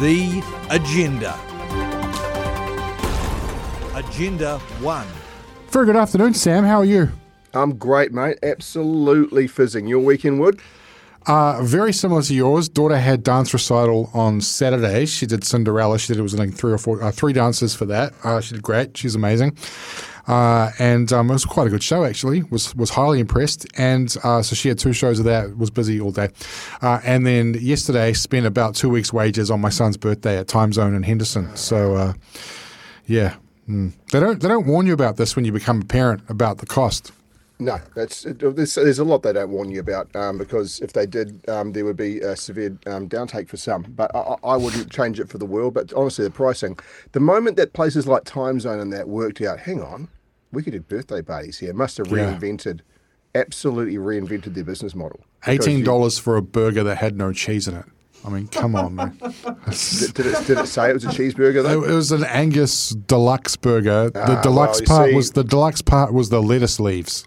The Agenda. Agenda 1. Very good afternoon, Sam. How are you? I'm great, mate. Absolutely fizzing. Your weekend, Wood? Uh, very similar to yours. Daughter had dance recital on Saturday. She did Cinderella. She did it was like three or four, uh, three dances for that. Uh, she did great. She's amazing. Uh, and um, it was quite a good show actually. Was was highly impressed, and uh, so she had two shows of that. Was busy all day, uh, and then yesterday spent about two weeks' wages on my son's birthday at Time Zone in Henderson. So, uh, yeah, mm. they don't they don't warn you about this when you become a parent about the cost. No, that's there's, there's a lot they don't warn you about um, because if they did, um, there would be a severe um, downtake for some. But I, I, wouldn't change it for the world. But honestly, the pricing, the moment that places like Time Zone and that worked out, hang on, we could do birthday parties here. Must have Yeah. reinvented, absolutely reinvented their business model. Eighteen dollars for a burger that had no cheese in it. I mean, come on, man. Did, did it, did it say it was a cheeseburger It, though? it was an Angus deluxe burger. The Ah, deluxe well, part see- was the deluxe part was the lettuce leaves.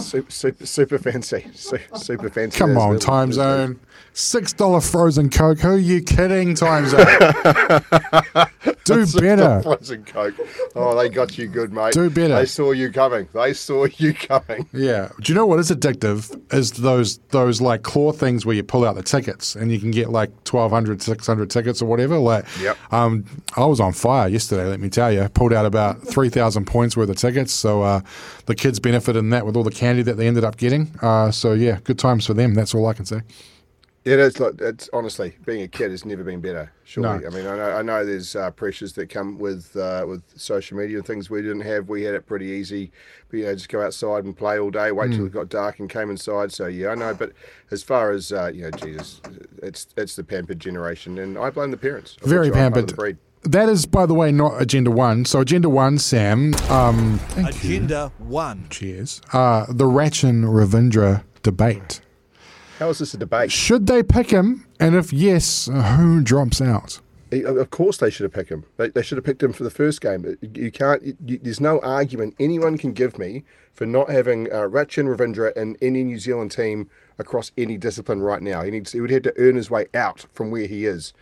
super, super, super fancy. Super, super fancy. Come on, Time Zone. Six dollar frozen Coke. Who are you kidding, Time Zone? Do better. Frozen Coke. Oh, they got you good, mate. Do better. They saw you coming. They saw you coming. Yeah. Do you know what is addictive? Is those those like claw things where you pull out the tickets and you can get like 1,200, 600 tickets or whatever. Like, Yep. um, I was on fire yesterday. Let me tell you. Pulled out about three thousand points worth of tickets. So uh, the kids benefited in that with all the candy that they ended up getting. Uh, so yeah, good times for them. That's all I can say. It is. Like, it's honestly being a kid has never been better. Surely. No. I mean, I know, I know there's uh, pressures that come with uh, with social media and things we didn't have. We had it pretty easy. But, you know, just go outside and play all day. Wait till it got dark and came inside. So yeah, I know. But as far as uh, you know, Jesus, it's it's the pampered generation, and I blame the parents. Very which I'm part of pampered. The breed. That is, by the way, not Agenda One. So Agenda One, Sam. Um, thank you. Agenda 1. Cheers. Uh, the Rachin Ravindra debate. How is this a debate? Should they pick him? And if yes, who drops out? Of course, they should have picked him. They, they should have picked him for the first game. You can't. You, there's no argument anyone can give me for not having uh, Rachin Ravindra in any New Zealand team across any discipline right now. He needs. He would have to earn his way out from where he is.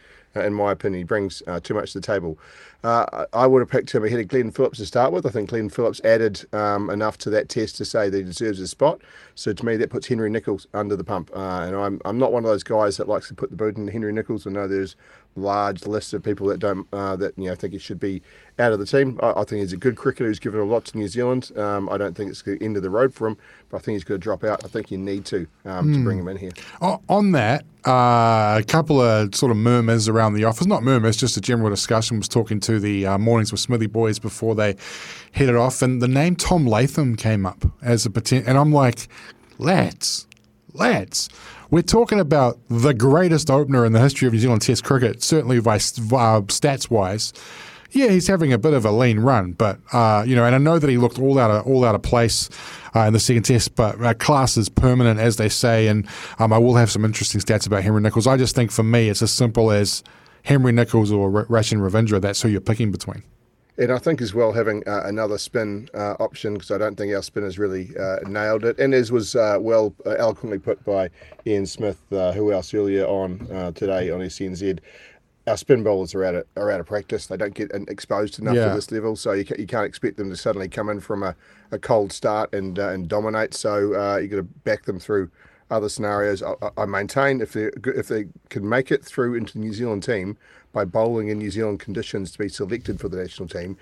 In my opinion, he brings uh, too much to the table. Uh, I I would have picked him ahead of Glenn Phillips to start with. I think Glenn Phillips added um, enough to that test to say that he deserves a spot. So to me, that puts Henry Nicholls under the pump. Uh, and I'm, I'm not one of those guys that likes to put the boot in Henry Nicholls. I know there's large list of people that don't uh, that you know think he should be out of the team. I, I think he's a good cricketer who's given a lot to New Zealand. Um, I don't think it's the end of the road for him, but I think he's going to drop out. I think you need to um, to bring him in here. O- on that, uh, a couple of sort of murmurs around the office. Not murmurs, just a general discussion. Was talking to the uh, Mornings with Smithy boys before they headed off, and the name Tom Latham came up as a potential. And I'm like, lads, lads, we're talking about the greatest opener in the history of New Zealand Test cricket, certainly by uh, stats wise. Yeah, he's having a bit of a lean run, but uh, you know, and I know that he looked all out of all out of place uh, in the second test. But uh, class is permanent, as they say, and um, I will have some interesting stats about Henry Nicholls. I just think for me, it's as simple as Henry Nicholls or R- Rachin Ravindra. That's who you're picking between. And I think as well having uh, another spin uh, option because I don't think our spinners really uh, nailed it. And as was uh, well uh, eloquently put by Ian Smith, uh, who else earlier on uh, today on SENZ, our spin bowlers are out of are out of practice. They don't get exposed enough Yeah. to this level, so you, ca- you can't expect them to suddenly come in from a, a cold start and uh, and dominate. So uh, you got to back them through other scenarios. I, I- I maintain if they if they can make it through into the New Zealand team by bowling in New Zealand conditions to be selected for the national team,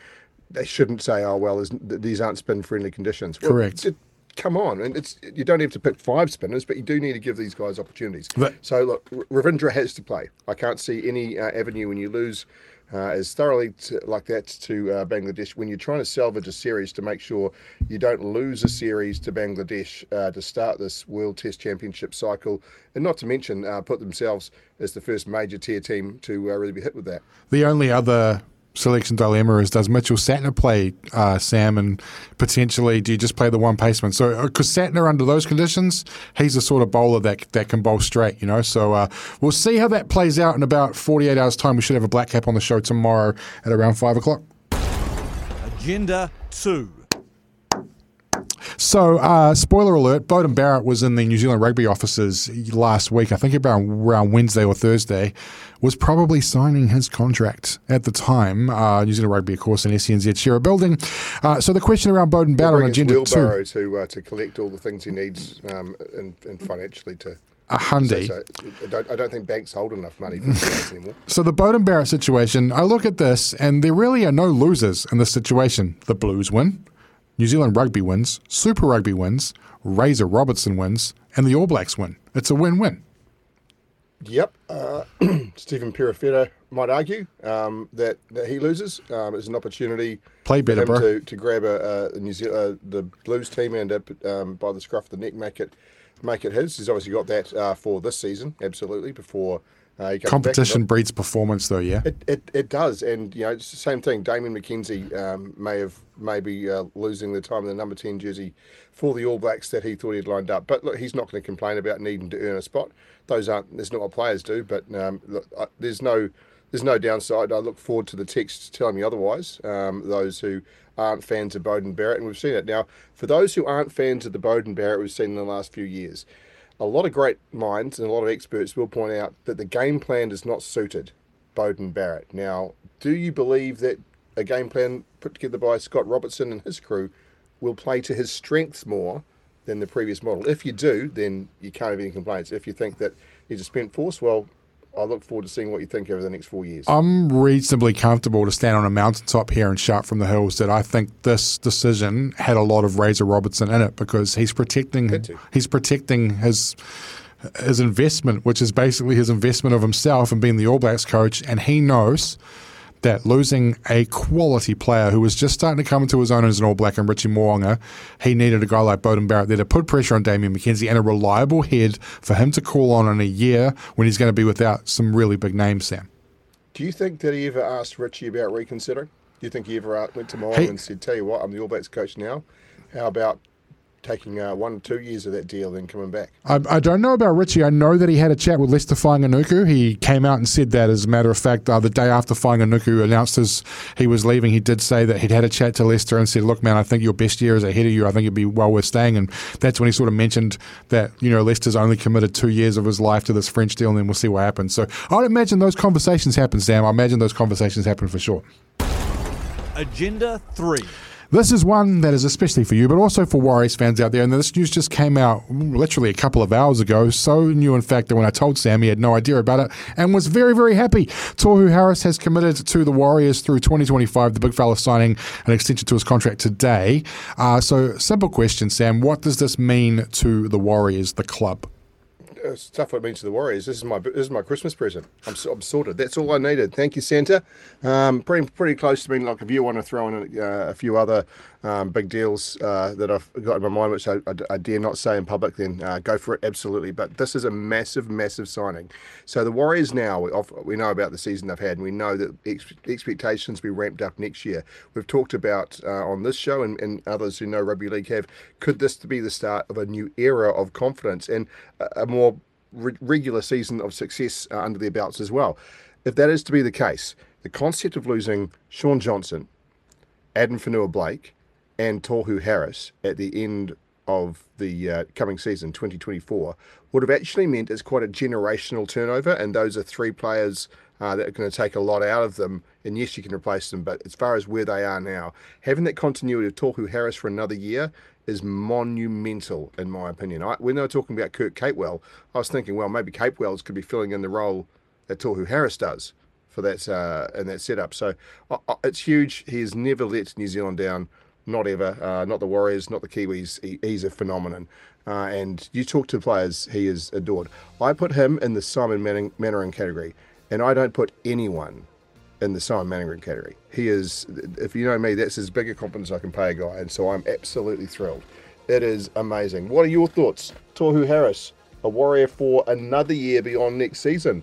they shouldn't say, "Oh well, these aren't spin friendly conditions." Well, Correct. it- come on, and it's you don't have to pick five spinners, but you do need to give these guys opportunities. But- so look, Ravindra has to play. I can't see any uh, avenue when you lose uh, as thoroughly to, like that to uh, Bangladesh when you're trying to salvage a series to make sure you don't lose a series to Bangladesh uh, to start this World Test Championship cycle, and not to mention uh, put themselves as the first major tier team to uh, really be hit with that. The only other selection dilemma is does Mitchell Santner play uh, Sam and potentially do you just play the one paceman? So because Santner under those conditions, he's the sort of bowler that that can bowl straight, you know. So uh, we'll see how that plays out in about 48 hours time. We should have a black cap on the show tomorrow at around five o'clock. Agenda 2. So, uh, spoiler alert: Beauden Barrett was in the New Zealand rugby offices last week. I think about around Wednesday or Thursday. Was probably signing his contract at the time. Uh, New Zealand Rugby, of course, in SCNZ share a building. Uh, so the question around Beauden Barrett on agenda two, to uh, to collect all the things he needs um, and, and financially to. a hundy. So I don't, I don't think banks hold enough money for anymore. So the Beauden Barrett situation, I look at this, and there really are no losers in this situation. The Blues win, New Zealand Rugby wins, Super Rugby wins, Razor Robertson wins, and the All Blacks win. It's a win-win. Yep. Uh, Stephen Perofeta might argue um, that, that he loses. Um, it's an opportunity Play better, bro. to, to grab a, a New Zealand, uh, the Blues team and uh, um, by the scruff of the neck make it make it his. He's obviously got that uh, for this season, absolutely. Before uh, comes back. Competition breeds performance, though. Yeah. It, it, it does, and you know it's the same thing. Damian McKenzie um, may have maybe uh, losing the time in the number ten jersey for the All Blacks that he thought he'd lined up. But look, he's not going to complain about needing to earn a spot. Those aren't. That's not what players do. But um, look, I, there's no there's no downside. I look forward to the texts telling me otherwise. Um, those who aren't fans of Beauden Barrett, and we've seen it now. For those who aren't fans of the Beauden Barrett, we've seen in the last few years. A lot of great minds and a lot of experts will point out that the game plan is not suited Beauden Barrett. Now, do you believe that a game plan put together by Scott Robertson and his crew will play to his strengths more than the previous model? If you do, then you can't have any complaints. If you think that he's a spent force, well, I look forward to seeing what you think over the next four years. I'm reasonably comfortable to stand on a mountaintop here and shout from the hills that I think this decision had a lot of Razor Robertson in it because he's protecting he's protecting his his investment, which is basically his investment of himself and being the All Blacks coach, and he knows that losing a quality player who was just starting to come into his own as an All Black and Richie Mo'unga, he needed a guy like Beauden Barrett there to put pressure on Damian McKenzie and a reliable head for him to call on in a year when he's going to be without some really big names, Sam. Do you think that he ever asked Richie about reconsidering? Do you think he ever went to Moore and said, "Tell you what, I'm the All Blacks coach now. How about taking uh, one or two years of that deal, then coming back?" I, I don't know about Richie. I know that he had a chat with Leicester Fainga'anuku. He came out and said that, as a matter of fact, uh, the day after Fainga'anuku announced his he was leaving, he did say that he'd had a chat to Leicester and said, "Look, man, I think your best year is ahead of you. I think it'd be well worth staying." And that's when he sort of mentioned that you know Leicester's only committed two years of his life to this French deal, and then we'll see what happens. So I'd imagine those conversations happen, Sam. I imagine those conversations happen for sure. Agenda 3. This is one that is especially for you, but also for Warriors fans out there. And this news just came out literally a couple of hours ago. So new, in fact, that when I told Sam, he had no idea about it and was very, very happy. Tohu Harris has committed to the Warriors through 2025. The big fella signing an extension to his contract today. Uh, so, simple question, Sam. What does this mean to the Warriors, the club? It's tough what it means to the Warriors. This is my this is my Christmas present. I'm, I'm sorted. That's all I needed. Thank you, Santa. Um, pretty pretty close to being Like if you want to throw in a, uh, a few other um, big deals uh, that I've got in my mind, which I, I, I dare not say in public, then uh, go for it. Absolutely. But this is a massive, massive signing. So the Warriors now we, off, we know about the season they've had, and we know that ex- expectations will be ramped up next year. We've talked about uh, on this show and, and others who know rugby league have. Could this be the start of a new era of confidence and a, a more re- regular season of success uh, under their belts as well? If that is to be the case, the concept of losing Shaun Johnson, Addin Fonua-Blake, and Tohu Harris at the end of the uh, coming season, 2024, would have actually meant it's quite a generational turnover, and those are three players uh, that are going to take a lot out of them. And yes, you can replace them, but as far as where they are now, having that continuity of Tohu Harris for another year is monumental, in my opinion. I, when they were talking about Kurt Capewell, I was thinking, well, maybe Capewell's could be filling in the role that Tohu Harris does for that uh, in that setup. So it's huge. He has never let New Zealand down, not ever. Uh, not the Warriors, not the Kiwis. He, he's a phenomenon. Uh, and you talk to players, he is adored. I put him in the Simon Mannering category, and I don't put anyone in the Simon Mannering category. He is, if you know me, that's as big a compliment as I can pay a guy, and so I'm absolutely thrilled. It is amazing. What are your thoughts, Tohu Harris, a warrior for another year beyond next season?